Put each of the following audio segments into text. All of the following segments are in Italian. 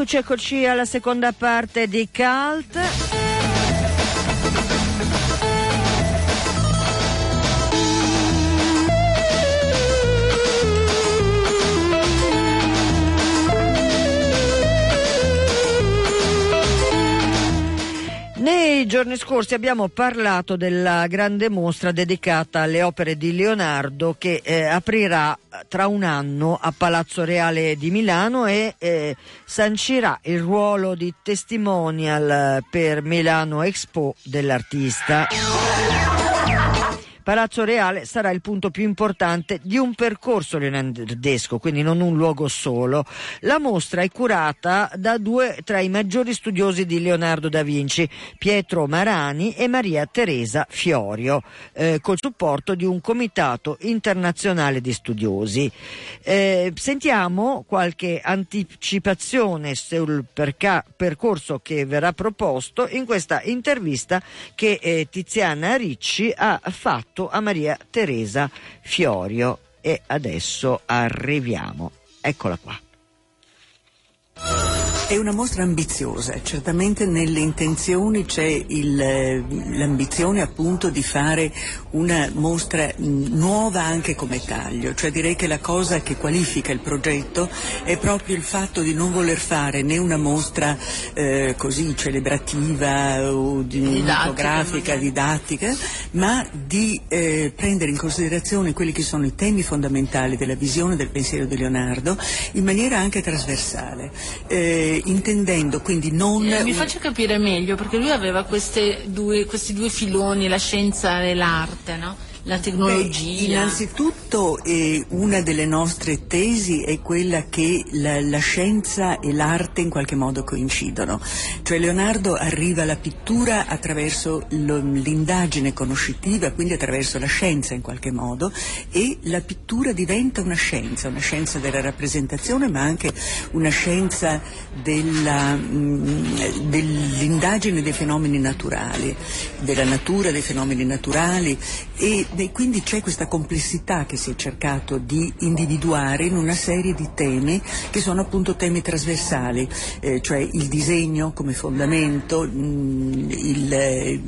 Eccoci, eccoci alla seconda parte di Cult. Giorni scorsi abbiamo parlato della grande mostra dedicata alle opere di Leonardo che eh, aprirà tra un anno a Palazzo Reale di Milano e eh, sancirà il ruolo di testimonial per Milano Expo dell'artista. Palazzo Reale sarà il punto più importante di un percorso leonardesco, quindi non un luogo solo. La mostra è curata da due tra i maggiori studiosi di Leonardo da Vinci, Pietro Marani e Maria Teresa Fiorio, eh, col supporto di un comitato internazionale di studiosi. Eh, sentiamo qualche anticipazione sul perca- percorso che verrà proposto in questa intervista che eh, Tiziana Ricci ha fatto fatto a Maria Teresa Fiorio e adesso arriviamo. Eccola qua. È una mostra ambiziosa, certamente nelle intenzioni c'è il, l'ambizione appunto di fare una mostra nuova anche come taglio, cioè direi che la cosa che qualifica il progetto è proprio il fatto di non voler fare né una mostra eh, così celebrativa o fotografica, didattica, ma di eh, prendere in considerazione quelli che sono i temi fondamentali della visione del pensiero di Leonardo in maniera anche trasversale. Eh, intendendo quindi non... Eh, mi faccia capire meglio, perché lui aveva due, questi due filoni, la scienza e l'arte, no? La tecnologia? Beh, innanzitutto eh, una delle nostre tesi è quella che la, la, scienza e l'arte in qualche modo coincidono. Cioè Leonardo arriva alla pittura attraverso lo, l'indagine conoscitiva, quindi attraverso la scienza in qualche modo, e la pittura diventa una scienza, una scienza della rappresentazione, ma anche una scienza della, mh, mm, dell'indagine dei fenomeni naturali, della natura dei fenomeni naturali e e quindi c'è questa complessità che si è cercato di individuare in una serie di temi che sono appunto temi trasversali, eh, cioè il disegno come fondamento, mh, mm, il, eh,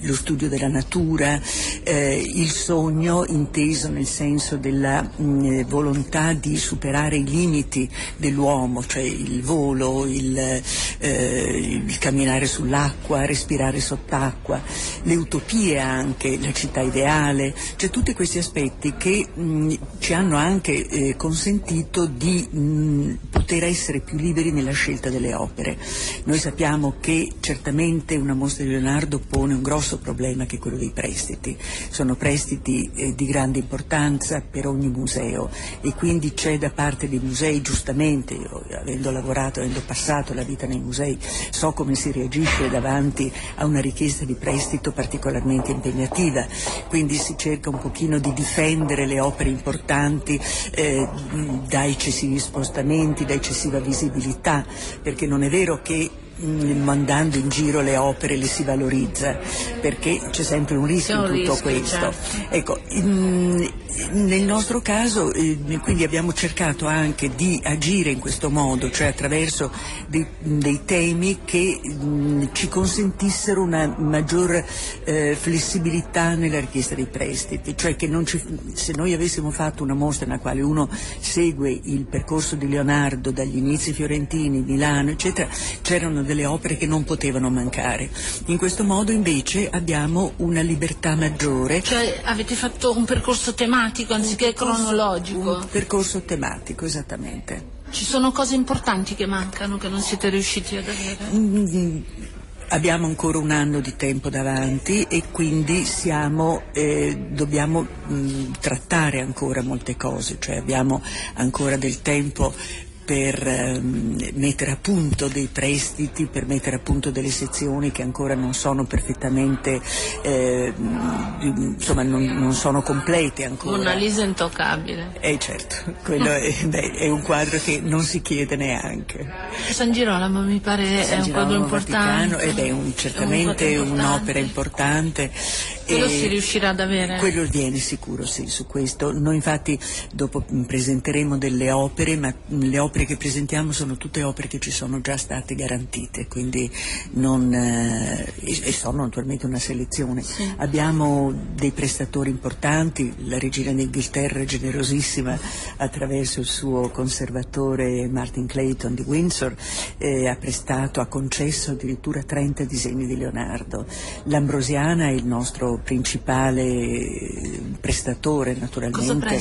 lo studio della natura, eh, il sogno inteso nel senso della mh, mm, volontà di superare i limiti dell'uomo, cioè il volo, il, eh, il camminare sull'acqua, respirare sott'acqua, le utopie anche, la città ideale, sociale, cioè tutti questi aspetti che mh, ci hanno anche eh, consentito di mh, poter essere più liberi nella scelta delle opere. Noi sappiamo che certamente una mostra di Leonardo pone un grosso problema che è quello dei prestiti. Sono prestiti eh, di grande importanza per ogni museo e quindi c'è da parte dei musei, giustamente, io avendo lavorato, avendo passato la vita nei musei, so come si reagisce davanti a una richiesta di prestito particolarmente impegnativa. Quindi si cerca un pochino di difendere le opere importanti eh, da eccessivi spostamenti, da eccessiva visibilità, perché non è vero che mandando in giro le opere le si valorizza perché c'è sempre un rischio in tutto rischio, questo. Certo. Ecco, in, nel nostro caso eh, quindi abbiamo cercato anche di agire in questo modo, cioè attraverso dei, dei temi che mh, ci consentissero una maggior eh, flessibilità nella richiesta dei prestiti, cioè che ci, se noi avessimo fatto una mostra nella quale uno segue il percorso di Leonardo dagli inizi fiorentini, Milano, eccetera, c'erano delle opere che non potevano mancare. In questo modo invece abbiamo una libertà maggiore. Cioè avete fatto un percorso tematico? anziché un percorso, cronologico. Un percorso tematico, esattamente. Ci sono cose importanti che mancano, che non siete riusciti ad avere? Mm, abbiamo ancora un anno di tempo davanti e quindi siamo, eh, dobbiamo mh, mm, trattare ancora molte cose, cioè abbiamo ancora del tempo per ehm, mettere a punto dei prestiti, per mettere a punto delle sezioni che ancora non sono perfettamente, eh, insomma non, non, sono complete ancora. Un'analisi intoccabile. Eh certo, quello è, beh, è, un quadro che non si chiede neanche. San Girolamo mi pare San è un quadro importante. Ed è un, certamente un'opera importante Quello si riuscirà ad avere? Quello viene sicuro, sì, su questo. Noi infatti dopo presenteremo delle opere, ma le opere che presentiamo sono tutte opere che ci sono già state garantite, quindi non, eh, e sono naturalmente una selezione. Sì. Abbiamo dei prestatori importanti, la regina d'Inghilterra generosissima attraverso il suo conservatore Martin Clayton di Windsor eh, ha prestato, ha concesso addirittura 30 disegni di Leonardo. L'Ambrosiana è il nostro principale prestatore naturalmente.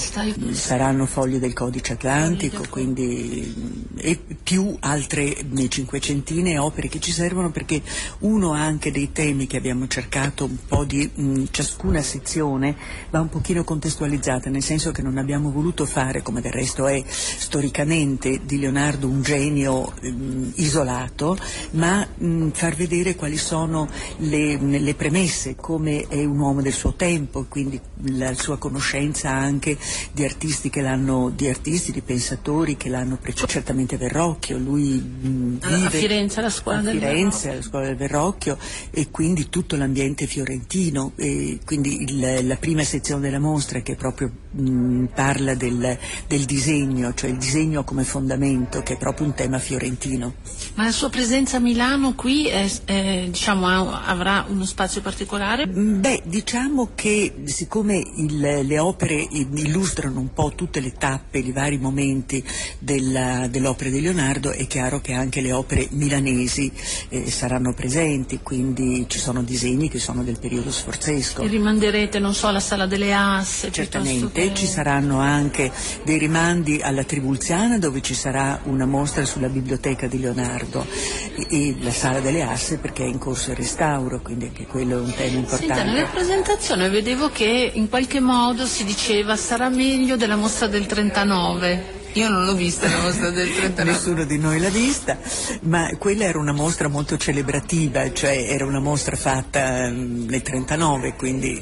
Saranno fogli del codice atlantico, quindi e più altre cinquecentine opere che ci servono perché uno anche dei temi che abbiamo cercato un po' di mh, ciascuna sezione va un pochino contestualizzata, nel senso che non abbiamo voluto fare, come del resto è storicamente di Leonardo un genio mh, isolato, ma mh, far vedere quali sono le, le premesse, come è un uomo del suo tempo, quindi la sua conoscenza anche di artisti che l'hanno, di artisti, di pensatori che l'hanno preceduto, certamente Verrocchio, lui vive a Firenze, la scuola a del Firenze, alla scuola del Verrocchio e quindi tutto l'ambiente fiorentino, e quindi il, la prima sezione della mostra che proprio mh, parla del, del disegno, cioè il disegno come fondamento, che è proprio un tema fiorentino. Ma la sua presenza a Milano qui è, è, diciamo, avrà uno spazio particolare? Beh, diciamo che siccome il, le opere illustrano un po' tutte le tappe, i vari momenti della, dell'opera di Leonardo, è chiaro che anche le opere milanesi eh, saranno presenti, quindi ci sono disegni che sono del periodo sforzesco. E rimanderete, non so, alla Sala delle Asse? Certamente, che... ci saranno anche dei rimandi alla Tribulziana dove ci sarà una mostra sulla biblioteca di Leonardo e, e la Sala delle Asse perché è in corso il restauro, quindi anche quello è un tema importante. Senta, nella presentazione vedevo che in qualche modo si diceva sarà meglio della mostra del 39. Io non l'ho vista la mostra del 39. Nessuno di noi l'ha vista, ma quella era una mostra molto celebrativa, cioè era una mostra fatta nel 39, quindi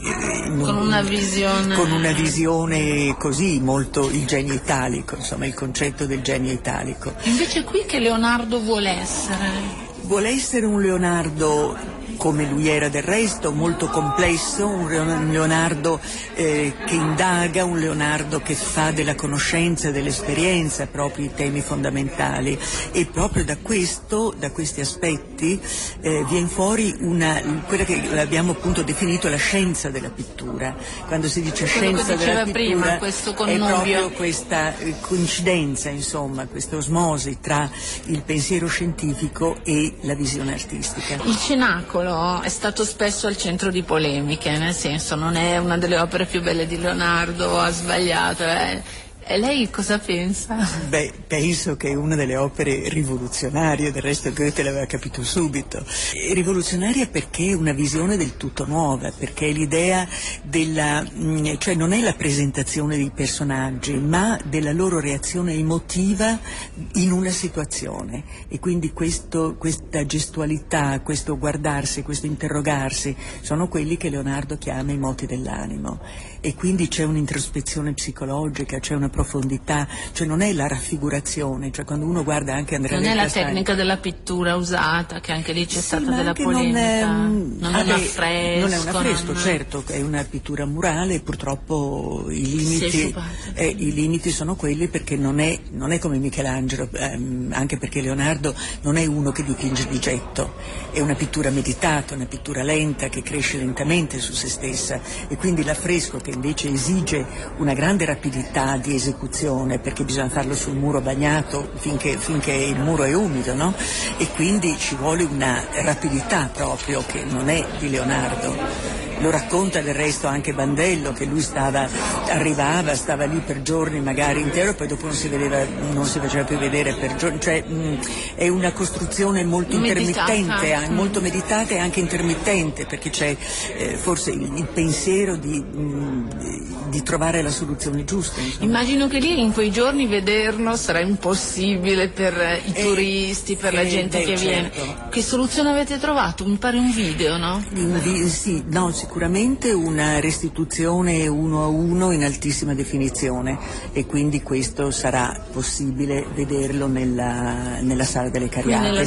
con una visione con una visione così molto il genio italico, insomma, il concetto del genio italico. Invece qui che Leonardo vuole essere? Vuole essere un Leonardo come lui era del resto, molto complesso, un Leonardo eh, che indaga, un Leonardo che fa della conoscenza e dell'esperienza proprio i temi fondamentali e proprio da questo, da questi aspetti eh, viene fuori una, quella che abbiamo appunto definito la scienza della pittura. Quando si dice scienza della pittura prima, è proprio questa eh, coincidenza, insomma, questa osmosi tra il pensiero scientifico e la visione artistica. Il cenacolo è stato spesso al centro di polemiche, nel senso non è una delle opere più belle di Leonardo, ha sbagliato. Eh. Lei cosa pensa? Beh, penso che è una delle opere rivoluzionarie, del resto Goethe l'aveva capito subito. Rivoluzionaria perché è una visione del tutto nuova, perché è l'idea della, cioè non è la presentazione dei personaggi, ma della loro reazione emotiva in una situazione. E quindi questo, questa gestualità, questo guardarsi, questo interrogarsi, sono quelli che Leonardo chiama i moti dell'animo. E quindi c'è un'introspezione psicologica, c'è una profondità, cioè non è la raffigurazione, cioè quando uno guarda anche Andrea Non è la Castagni, tecnica della pittura usata, che anche lì c'è Sì, stata della polemica. Non è, non ah è un affresco. Non è un affresco, non- certo, è una pittura murale e purtroppo i limiti, eh, i limiti sono quelli perché non è, non è come Michelangelo, ehm, anche perché Leonardo non è uno che dipinge di getto, è una pittura meditata, una pittura lenta che cresce lentamente su se stessa e quindi l'affresco che invece esige una grande rapidità di esecuzione perché bisogna farlo sul muro bagnato finché, finché il muro è umido, no? E quindi ci vuole una rapidità proprio che non è di Leonardo. Lo racconta del resto anche Bandello che lui stava, arrivava, stava lì per giorni magari intero, poi dopo non si, vedeva, non si faceva più vedere per giorni, cioè mh, è una costruzione molto Meditata. intermittente, eh, Mm. molto meditata e anche intermittente perché c'è eh, forse il, il pensiero di, mh, di trovare la soluzione giusta. insomma. Immagino che lì in quei giorni vederlo sarà impossibile per i Eh, turisti, per la eh, gente beh, che viene. certo. Che soluzione avete trovato? Mi pare un video, no? In vi- sì, no, sicuramente una restituzione uno a uno in altissima definizione e quindi questo sarà possibile vederlo nella, nella sala delle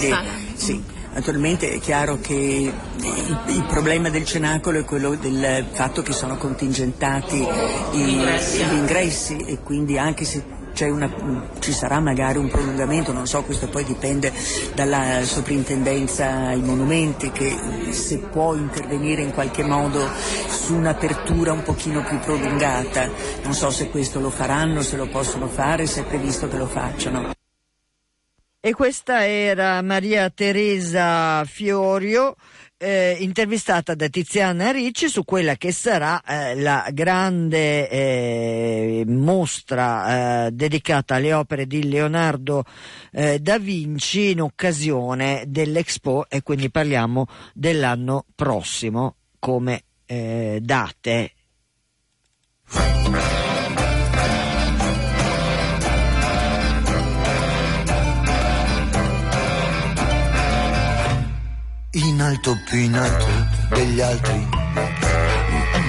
sala? Sì, Naturalmente è chiaro che il, il problema del cenacolo è quello del fatto che sono contingentati i, gli ingressi e quindi anche se una, ci sarà magari un prolungamento, non so, questo poi dipende dalla soprintendenza ai monumenti che se può intervenire in qualche modo su un'apertura un pochino più prolungata, non so se questo lo faranno, se lo possono fare, se è previsto che lo facciano. E questa era Maria Teresa Fiorio eh, intervistata da Tiziana Ricci su quella che sarà eh, la grande eh, mostra eh, dedicata alle opere di Leonardo eh, da Vinci in occasione dell'Expo e quindi parliamo dell'anno prossimo come eh, date. In alto più in alto degli altri,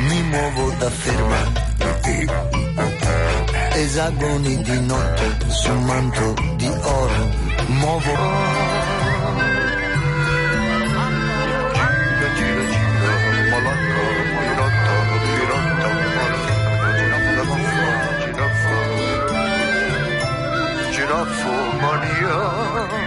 mi muovo da ferma. Esagoni di notte su un manto di oro, muovo. Giraffo mania,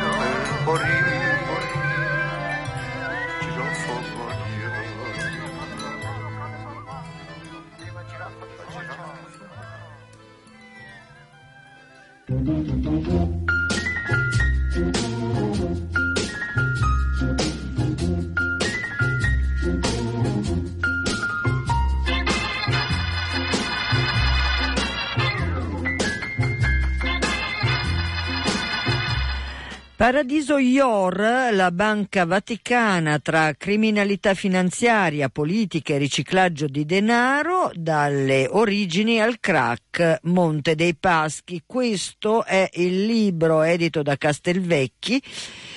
Paradiso IOR, la banca vaticana tra criminalità finanziaria, politica e riciclaggio di denaro, dalle origini al crack Monte dei Paschi. Questo è il libro edito da Castelvecchi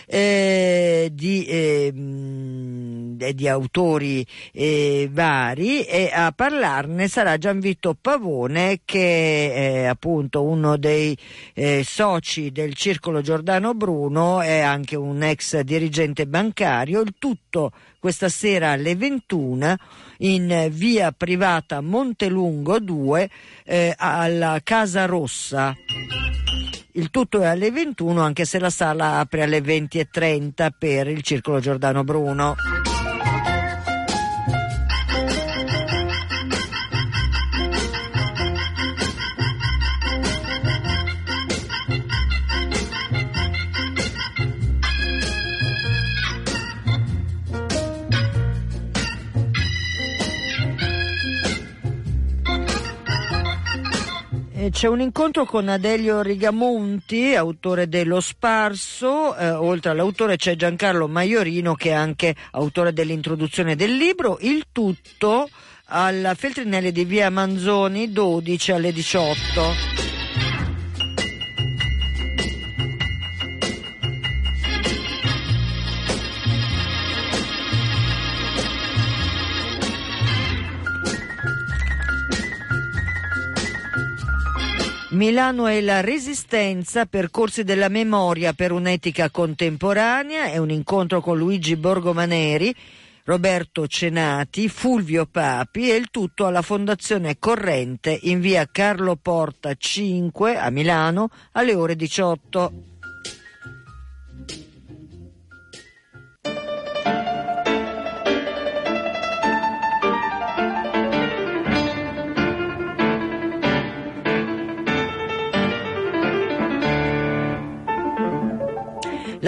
eh, di, eh, di, autori eh, vari e a parlarne sarà Gianvito Pavone che è appunto uno dei eh, soci del Circolo Giordano Bruno, è anche un ex dirigente bancario, il tutto questa sera alle 21 in via privata Montelungo 2 eh, alla Casa Rossa. Il tutto è alle 21 anche se la sala apre alle 20.30 per il Circolo Giordano Bruno. C'è un incontro con Adelio Rigamonti, autore dello Sparso, eh, oltre all'autore c'è Giancarlo Maiorino che è anche autore dell'introduzione del libro, il tutto alla Feltrinelli di via Manzoni 12 alle 18. Milano e la Resistenza, percorsi della memoria per un'etica contemporanea, è un incontro con Luigi Borgomaneri, Roberto Cenati, Fulvio Papi e il tutto alla Fondazione Corrente in via Carlo Porta 5 a Milano alle ore 18.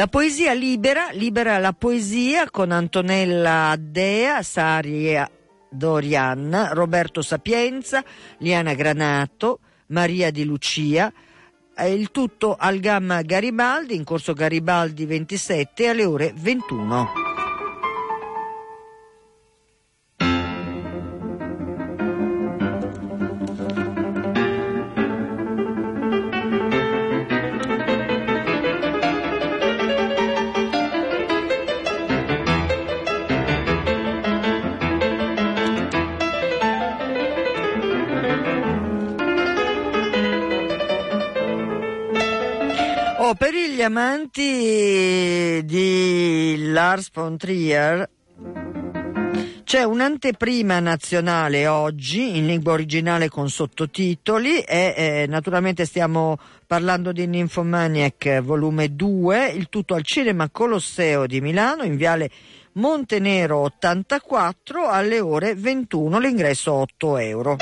La poesia libera, libera la poesia con Antonella Addea, Saria Dorian, Roberto Sapienza, Liana Granato, Maria Di Lucia, il tutto al Gamma Garibaldi, in corso Garibaldi 27 alle ore 21. Per gli amanti di Lars von Trier c'è un'anteprima nazionale oggi in lingua originale con sottotitoli e eh, naturalmente stiamo parlando di Nymphomaniac volume 2, il tutto al Cinema Colosseo di Milano in viale Montenero 84 alle ore 21, l'ingresso 8 euro.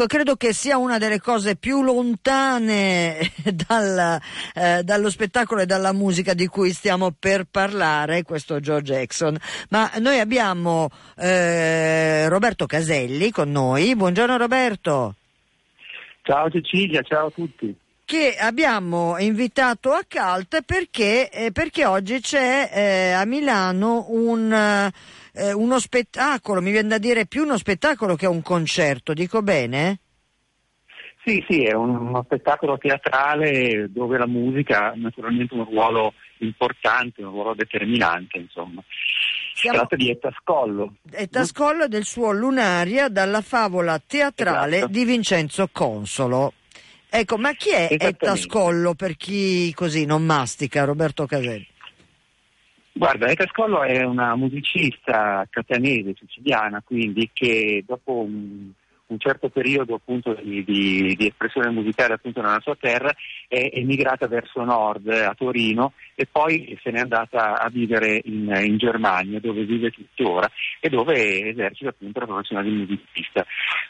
Ecco, credo che sia una delle cose più lontane dal, eh, dallo spettacolo e dalla musica di cui stiamo per parlare, questo George Jackson. Ma noi abbiamo eh, Roberto Caselli con noi. Buongiorno Roberto. Ciao Cecilia, ciao a tutti che abbiamo invitato a Calt perché, eh, perché oggi c'è eh, a Milano un, eh, uno spettacolo, mi viene da dire più uno spettacolo che un concerto, dico bene? Sì, sì, è uno spettacolo teatrale dove la musica ha naturalmente un ruolo importante, un ruolo determinante, insomma. Siamo... Si tratta di Ettascollo. Ettascollo del suo Lunaria dalla favola teatrale esatto. di Vincenzo Consolo. Ecco, ma chi è Etta Scollo per chi così non mastica, Roberto Caselli? Guarda, Etta Scollo è una musicista catanese, siciliana, quindi che dopo un un certo periodo appunto di, di, di, espressione musicale appunto nella sua terra è emigrata verso nord a Torino e poi se n'è andata a vivere in, in Germania dove vive tuttora e dove esercita appunto la professione di musicista.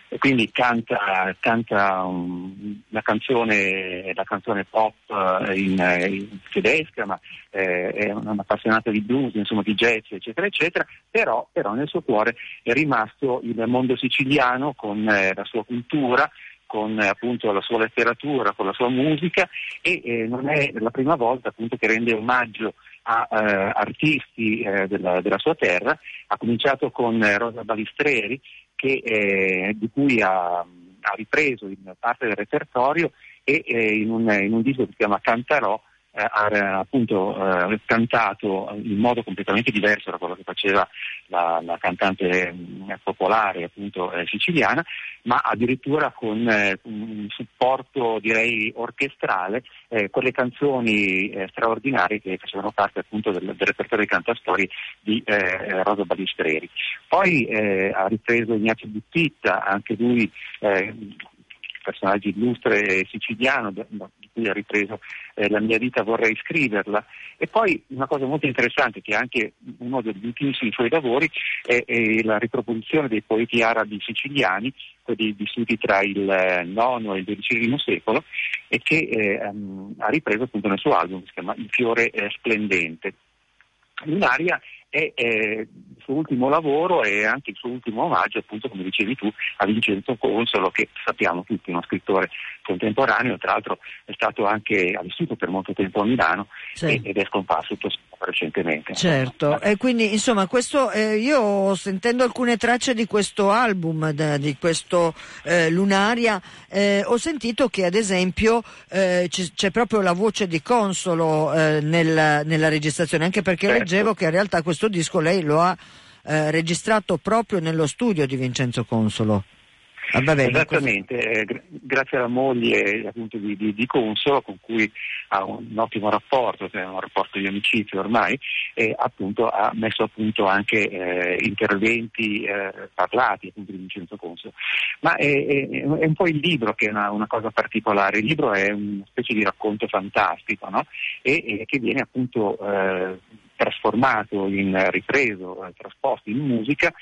E quindi canta, canta um, la, canzone, la, canzone, pop eh, in, in tedesca, ma eh, è un'appassionata di blues, insomma di jazz, eccetera, eccetera, però, però nel suo cuore è rimasto il mondo siciliano con eh, la sua cultura, con eh, appunto la sua letteratura, con la sua musica e eh, non è la prima volta appunto che rende omaggio a eh, artisti eh, della, della, sua terra, ha cominciato con eh, Rosa Balistreri che, eh, di cui ha, ha, ripreso in parte del repertorio e in un, in, un, disco che si chiama Cantarò eh, ha appunto eh, cantato in modo completamente diverso da quello che faceva la, la cantante mh, popolare appunto eh, siciliana, ma addirittura con eh, un supporto direi orchestrale, eh, le canzoni eh, straordinarie che facevano parte appunto del, del repertorio dei cantastorie di Rosa Balistreri. Poi ha ripreso Ignazio Buttitta, anche lui personaggio illustre siciliano di cui ha ripreso eh, La mia vita vorrei scriverla. E poi una cosa molto interessante che è anche uno degli ultimissimi suoi lavori è, è la riproposizione dei poeti arabi siciliani, quelli vissuti tra il IX e il XII secolo e che eh, um, ha ripreso appunto nel suo album che si chiama Il fiore eh, splendente. Un'aria è eh, il suo ultimo lavoro e anche il suo ultimo omaggio, appunto come dicevi tu, a Vincenzo Consolo, che sappiamo tutti, uno scrittore contemporaneo, tra l'altro è stato anche, ha vissuto per molto tempo a Milano sì. ed è scomparso recentemente. Certo, e quindi insomma questo, eh, io sentendo alcune tracce di questo album, di questo eh, Lunaria, eh, ho sentito che ad esempio eh, c'è proprio la voce di Consolo eh, nella, nella, registrazione, anche perché certo. leggevo che in realtà questo disco lei lo ha eh, registrato proprio nello studio di Vincenzo Consolo. Ah, bene, Esattamente, eh, grazie alla moglie appunto, di, di, di, Consolo con cui ha un ottimo rapporto, cioè un rapporto di amicizia ormai, e appunto ha messo a punto anche eh, interventi eh, parlati appunto, di Vincenzo Consolo. Ma è, è, è, un po' il libro che è una, una, cosa particolare, il libro è una specie di racconto fantastico no? e, e, che viene appunto eh, trasformato in ripreso, eh, trasposto in musica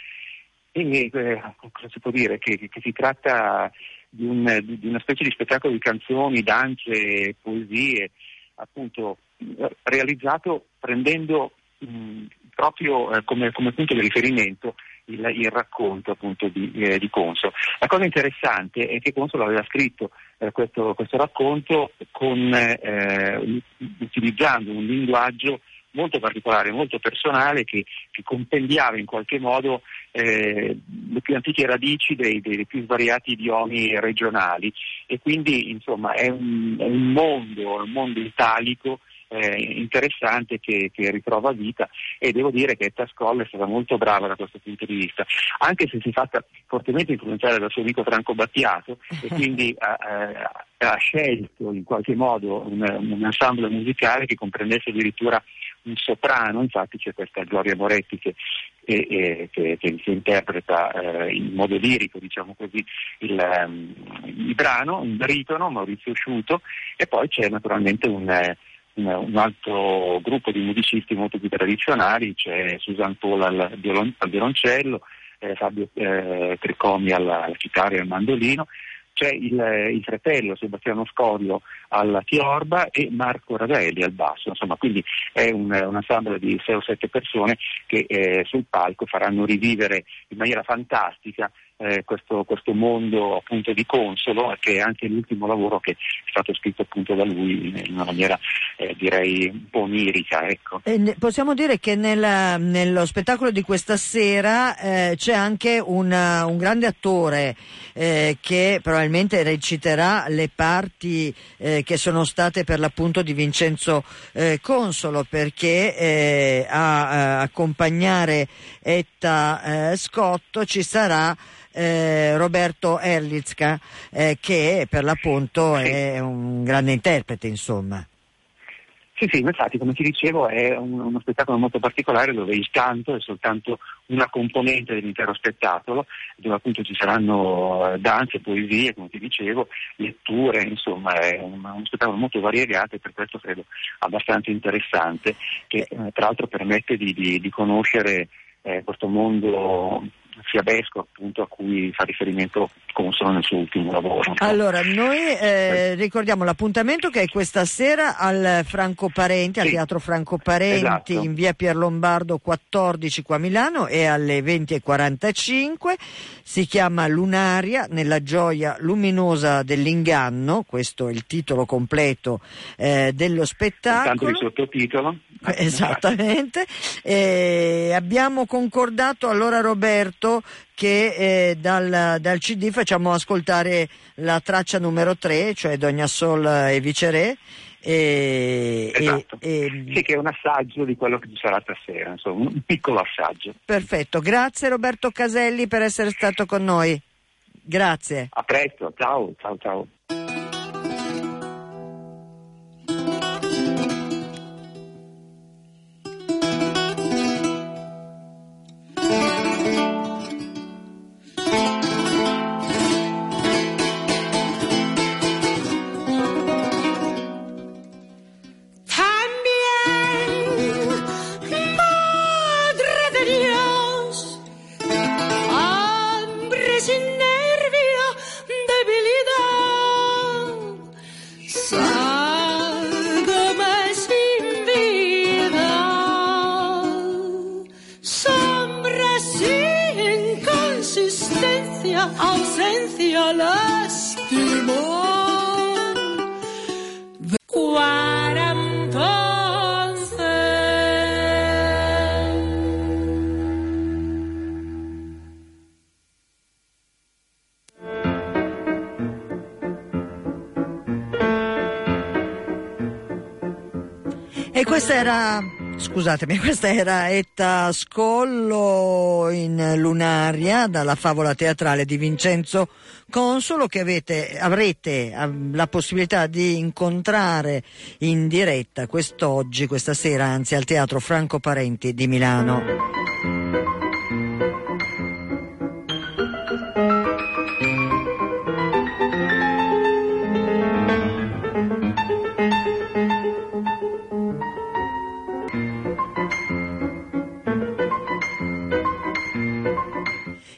e eh, si può dire? Che, che si tratta di, un, di, una specie di spettacolo di canzoni, danze, poesie, appunto realizzato prendendo mh, proprio eh, come, come, punto di riferimento il, il racconto appunto di, eh, di, Consolo. La cosa interessante è che Consolo aveva scritto eh, questo, questo, racconto con, eh, utilizzando un linguaggio molto particolare, molto personale che, che compendiava in qualche modo eh, le più antiche radici dei, dei, più svariati idiomi regionali. E quindi insomma è un, è un mondo, un mondo italico eh, interessante che, che, ritrova vita. E devo dire che Etta Skoll è stata molto brava da questo punto di vista, anche se si è fatta fortemente influenzare dal suo amico Franco Battiato e quindi ha, ha scelto in qualche modo un, un ensemble musicale che comprendesse addirittura un soprano, infatti c'è questa Gloria Moretti che, che, che, che interpreta eh, in modo lirico diciamo così, il, um, il, brano, un baritono, Maurizio Sciuto, e poi c'è naturalmente un, un, un, altro gruppo di musicisti molto più tradizionali, c'è Susan Paul al, violon, al violoncello, eh, Fabio eh, Tricomi alla, alla chitarra e al mandolino, c'è il, il, fratello Sebastiano Scorio alla chiorba e Marco Ravelli al basso, insomma quindi è un, un ensemble di 6 o 7 persone che eh, sul palco faranno rivivere in maniera fantastica eh, questo, questo, mondo appunto di Consolo, che è anche l'ultimo lavoro che è stato scritto appunto da lui in una maniera eh, direi un po' onirica. Ecco. possiamo dire che nel, nello spettacolo di questa sera eh, c'è anche una, un grande attore eh, che probabilmente reciterà le parti eh, che sono state per l'appunto di Vincenzo eh, Consolo perché a, a accompagnare Etta Scotto ci sarà eh, Roberto Erlitzka, eh, che per l'appunto è un grande interprete, insomma. Sì, sì, infatti come ti dicevo è un, uno spettacolo molto particolare dove il canto è soltanto una componente dell'intero spettacolo, dove appunto ci saranno eh, danze, poesie, come ti dicevo, letture, insomma è un, uno spettacolo molto variegato e per questo credo abbastanza interessante, che eh, tra l'altro permette di, di, di conoscere eh, questo mondo fiabesco appunto a cui fa riferimento Consolo nel suo ultimo lavoro. Allora, noi eh, ricordiamo l'appuntamento che è questa sera al Franco Parenti, sì. al Teatro Franco Parenti esatto. in via Pierlombardo 14 qua a Milano e alle 20.45. Si chiama Lunaria nella gioia luminosa dell'inganno, questo è il titolo completo eh, dello spettacolo. Tanto il sottotitolo. Esattamente. Eh, abbiamo concordato allora Roberto che eh, dal, dal, CD facciamo ascoltare la traccia numero 3, cioè Dogna Sol e Viceré. E, esatto. e, sì, che è un assaggio di quello che ci sarà stasera, insomma, un piccolo assaggio. Perfetto, grazie Roberto Caselli per essere stato con noi. Grazie. A presto, ciao, ciao, ciao. Questa era, scusatemi, questa era Etta Scollo in Lunaria dalla favola teatrale di Vincenzo Consolo che avete, avrete la possibilità di incontrare in diretta quest'oggi, questa sera, anzi al Teatro Franco Parenti di Milano.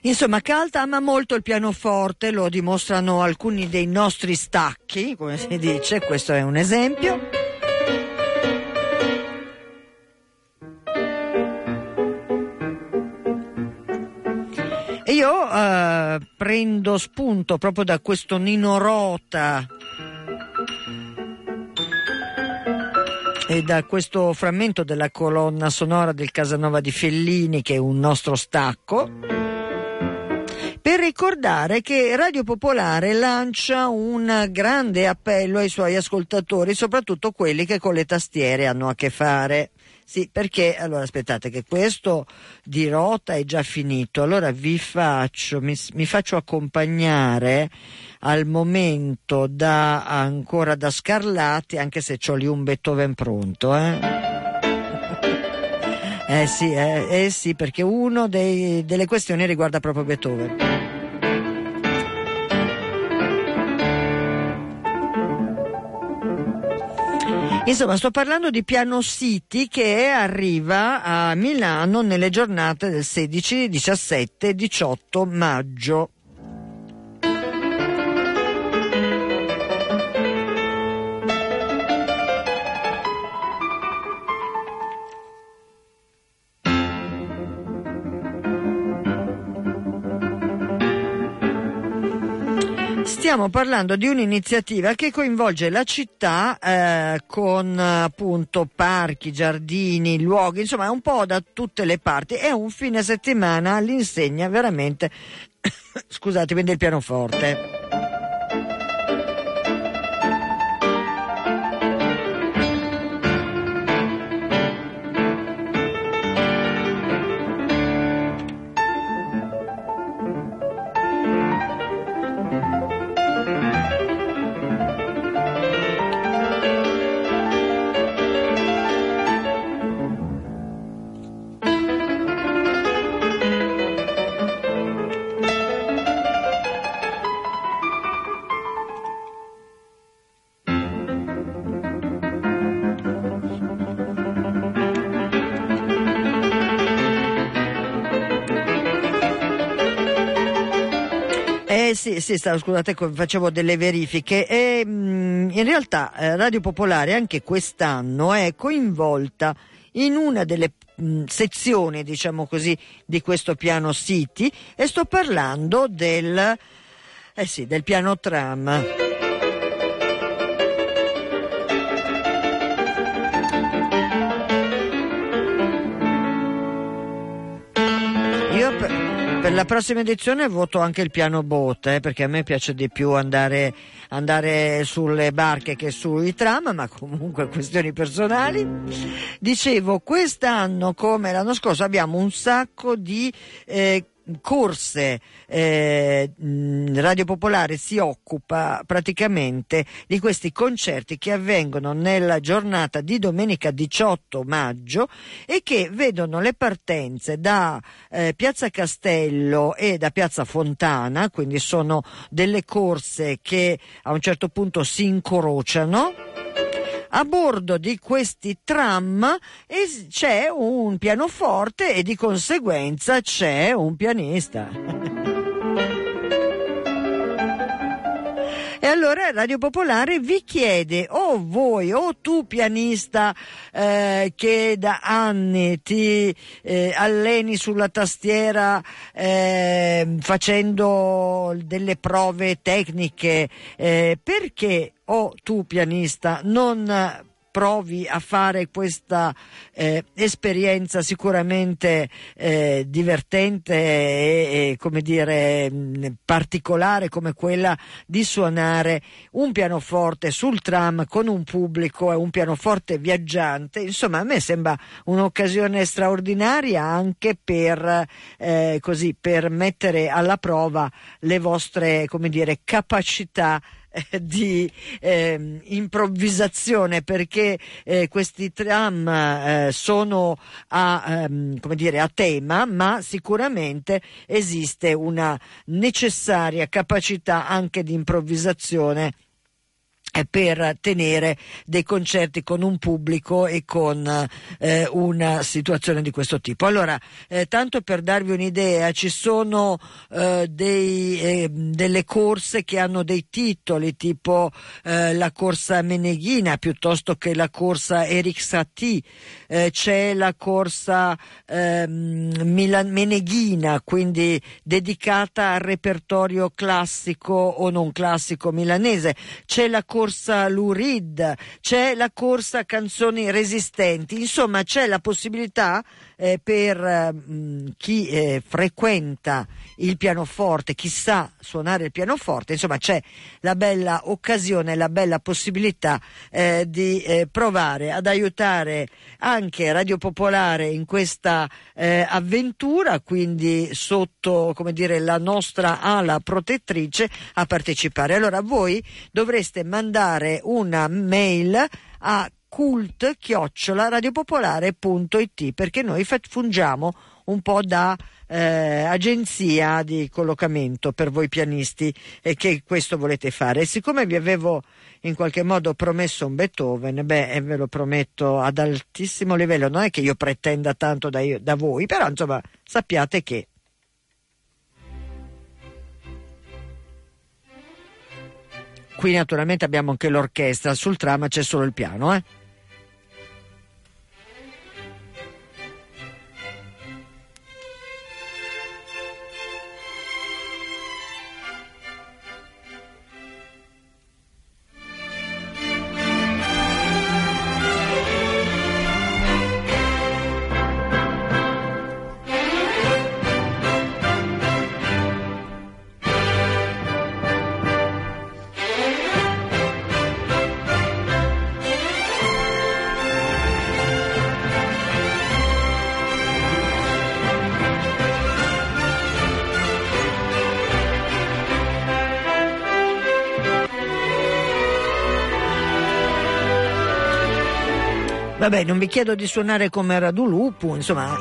Insomma, Calt ama molto il pianoforte, lo dimostrano alcuni dei nostri stacchi, come si dice, questo è un esempio. Io eh, prendo spunto proprio da questo Nino Rota e da questo frammento della colonna sonora del Casanova di Fellini che è un nostro stacco per ricordare che Radio Popolare lancia un grande appello ai suoi ascoltatori, soprattutto quelli che con le tastiere hanno a che fare. Sì, perché allora aspettate che questo di Rota è già finito, allora vi faccio, mi, mi faccio accompagnare al momento da ancora da Scarlatti, anche se ho lì un Beethoven pronto, eh. Eh sì, eh, eh sì, perché una delle questioni riguarda proprio Beethoven. Insomma, sto parlando di Piano City che arriva a Milano nelle giornate del 16, 17 e 18 maggio. Stiamo parlando di un'iniziativa che coinvolge la città eh, con appunto parchi, giardini, luoghi, insomma un po' da tutte le parti. È un fine settimana all'insegna veramente, scusatemi, del pianoforte. Eh sì, sì, stavo, scusate, facevo delle verifiche. E, mh, in realtà eh, Radio Popolare anche quest'anno è coinvolta in una delle mh, sezioni, diciamo così, di questo piano City e sto parlando del, eh sì, del piano tram. La prossima edizione voto anche il piano bote eh, perché a me piace di più andare, andare, sulle barche che sui tram, ma comunque questioni personali. Dicevo, quest'anno come l'anno scorso abbiamo un sacco di eh, corse eh, Radio Popolare si occupa praticamente di questi concerti che avvengono nella giornata di domenica 18 maggio e che vedono le partenze da eh, Piazza Castello e da Piazza Fontana, quindi sono delle corse che a un certo punto si incrociano a bordo di questi tram c'è un pianoforte e di conseguenza c'è un pianista. E allora Radio Popolare vi chiede o voi o tu pianista eh, che da anni ti eh, alleni sulla tastiera eh, facendo delle prove tecniche, eh, perché o tu pianista non provi a fare questa eh, esperienza sicuramente eh, divertente e, e, come dire particolare come quella di suonare un pianoforte sul tram con un pubblico e un pianoforte viaggiante. Insomma a me sembra un'occasione straordinaria anche per eh, così per mettere alla prova le vostre come dire capacità di eh, improvvisazione perché eh, questi tram eh, sono a, ehm, dire, a tema, ma sicuramente esiste una necessaria capacità anche di improvvisazione per tenere dei concerti con un pubblico e con eh, una situazione di questo tipo. Allora, eh, tanto per darvi un'idea, ci sono eh, dei, eh, delle corse che hanno dei titoli tipo eh, la corsa Meneghina piuttosto che la corsa Eric Satie, eh, c'è la corsa ehm, Milan- Meneghina, quindi dedicata al repertorio classico o non classico milanese, c'è la corsa corsa Lurid, c'è la corsa canzoni resistenti, insomma c'è la possibilità eh, per mh, chi eh, frequenta il pianoforte, chi sa suonare il pianoforte, insomma c'è la bella occasione, la bella possibilità eh, di eh, provare ad aiutare anche Radio Popolare in questa eh, avventura, quindi sotto come dire, la nostra ala protettrice a partecipare. Allora voi dovreste mandare una mail a cult chiocciola radiopopolare.it perché noi fungiamo un po' da eh, agenzia di collocamento per voi pianisti e che questo volete fare. E siccome vi avevo in qualche modo promesso un Beethoven, beh, ve lo prometto ad altissimo livello, non è che io pretenda tanto da, io, da voi, però insomma sappiate che Qui naturalmente abbiamo anche l'orchestra, sul tram c'è solo il piano, eh? Vabbè, non vi chiedo di suonare come Radulupu, insomma.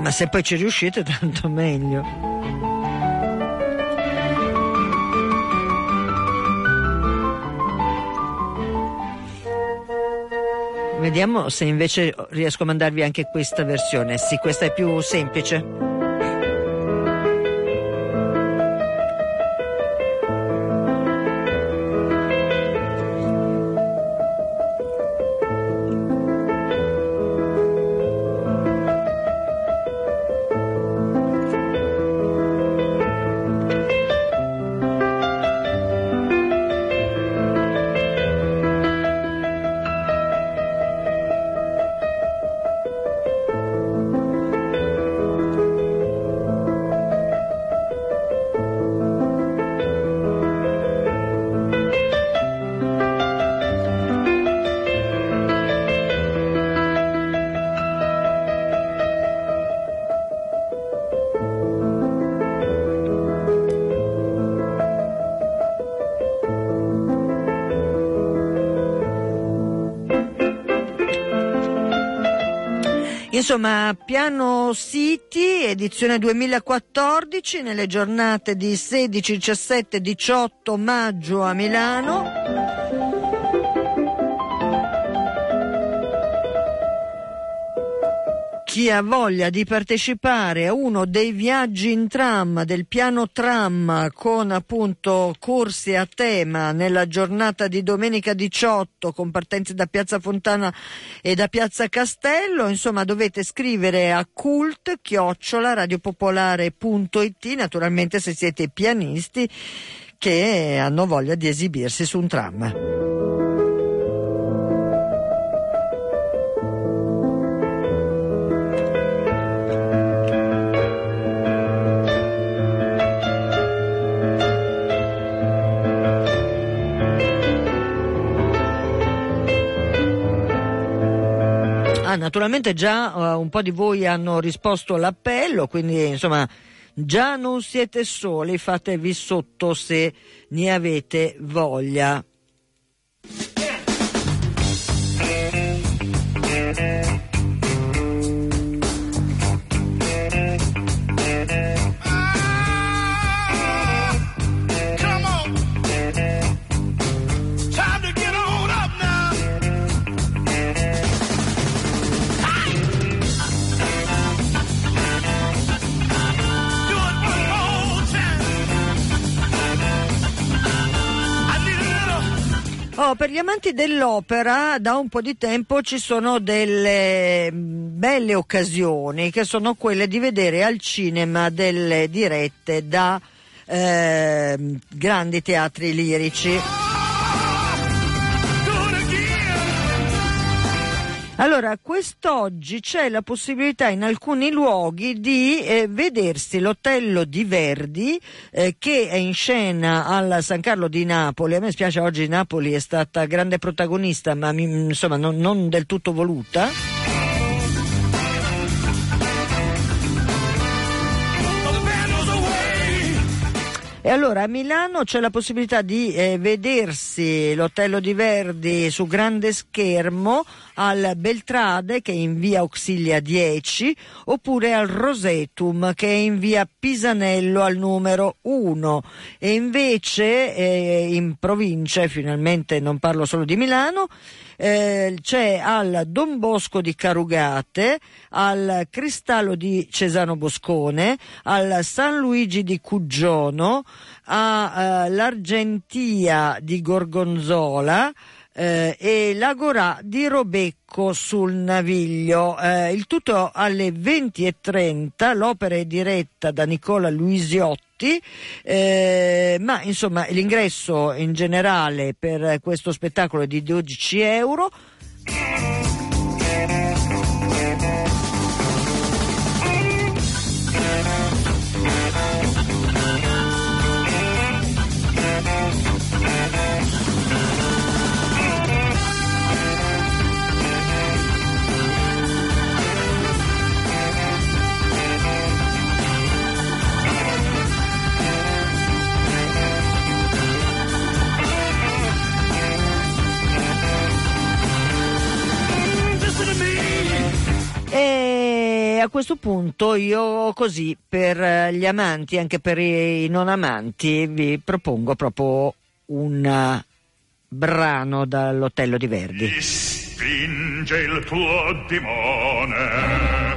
Ma se poi ci riuscite, tanto meglio. Vediamo se invece riesco a mandarvi anche questa versione. Sì, questa è più semplice. Insomma, Piano City, edizione 2014, nelle giornate di 16, 17, 18 maggio a Milano. Chi ha voglia di partecipare a uno dei viaggi in tram del piano tram con appunto corsi a tema nella giornata di domenica 18 con partenze da Piazza Fontana e da Piazza Castello, insomma dovete scrivere a cult radiopopolare.it naturalmente se siete pianisti che hanno voglia di esibirsi su un tram. Naturalmente già uh, un po' di voi hanno risposto all'appello, quindi insomma già non siete soli, fatevi sotto se ne avete voglia. Per gli amanti dell'opera da un po' di tempo ci sono delle mm, belle occasioni che sono quelle di vedere al cinema delle dirette da eh, grandi teatri lirici. Allora, quest'oggi c'è la possibilità in alcuni luoghi di eh, vedersi l'Otello di Verdi eh, che è in scena al San Carlo di Napoli. A me spiace oggi Napoli è stata grande protagonista, ma mi, insomma non, non del tutto voluta. E allora a Milano c'è la possibilità di eh, vedersi l'Otello di Verdi su grande schermo al Beltrade che è in via Auxilia 10 oppure al Rosetum che è in via Pisanello al numero 1 e invece eh, in provincia, finalmente non parlo solo di Milano, eh, c'è al Don Bosco di Carugate, al Cristallo di Cesano Boscone, al San Luigi di Cuggiono, all'Argentia eh, di Gorgonzola, eh, e l'Agorà di Robecco sul Naviglio. Eh, il tutto alle 20.30, l'opera è diretta da Nicola Luisiotti, eh, ma insomma l'ingresso in generale per questo spettacolo è di 12 euro. E a questo punto io così per gli amanti, anche per i non amanti, vi propongo proprio un brano dall'Otello di Verdi. Spinge il tuo dimone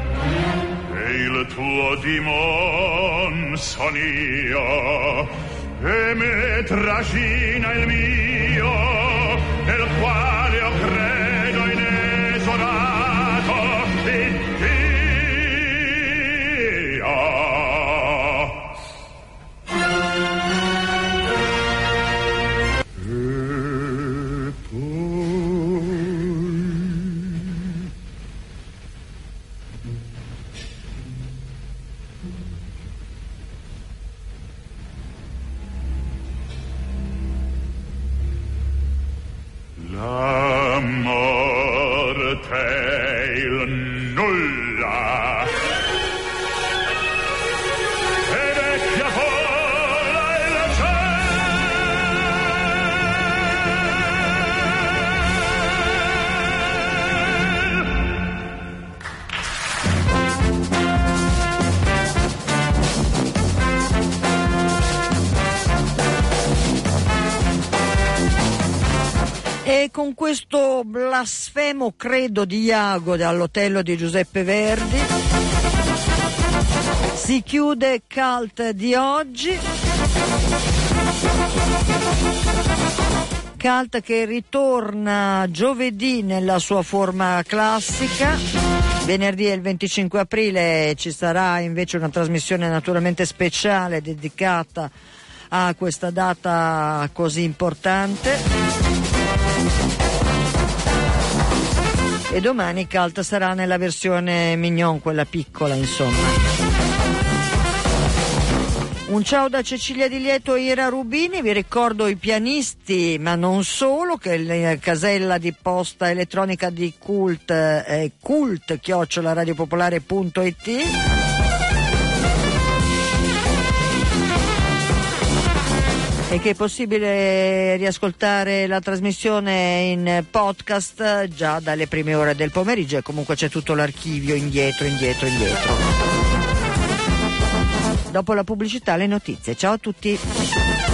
e il tuo dimon son io e me trascina il mio nel quale e blasfemo credo di Iago dall'Otello di Giuseppe Verdi si chiude Cult di oggi. Cult che ritorna giovedì nella sua forma classica. Venerdì e il 25 aprile ci sarà invece una trasmissione naturalmente speciale dedicata a questa data così importante. E domani Cult sarà nella versione mignon, quella piccola, insomma. Un ciao da Cecilia Di Lieto e Ira Rubini, vi ricordo i pianisti, ma non solo, che la casella di posta elettronica di Cult è cult-radiopopolare.it e che è possibile riascoltare la trasmissione in podcast già dalle prime ore del pomeriggio e comunque c'è tutto l'archivio indietro, indietro, indietro. Dopo la pubblicità le notizie. Ciao a tutti.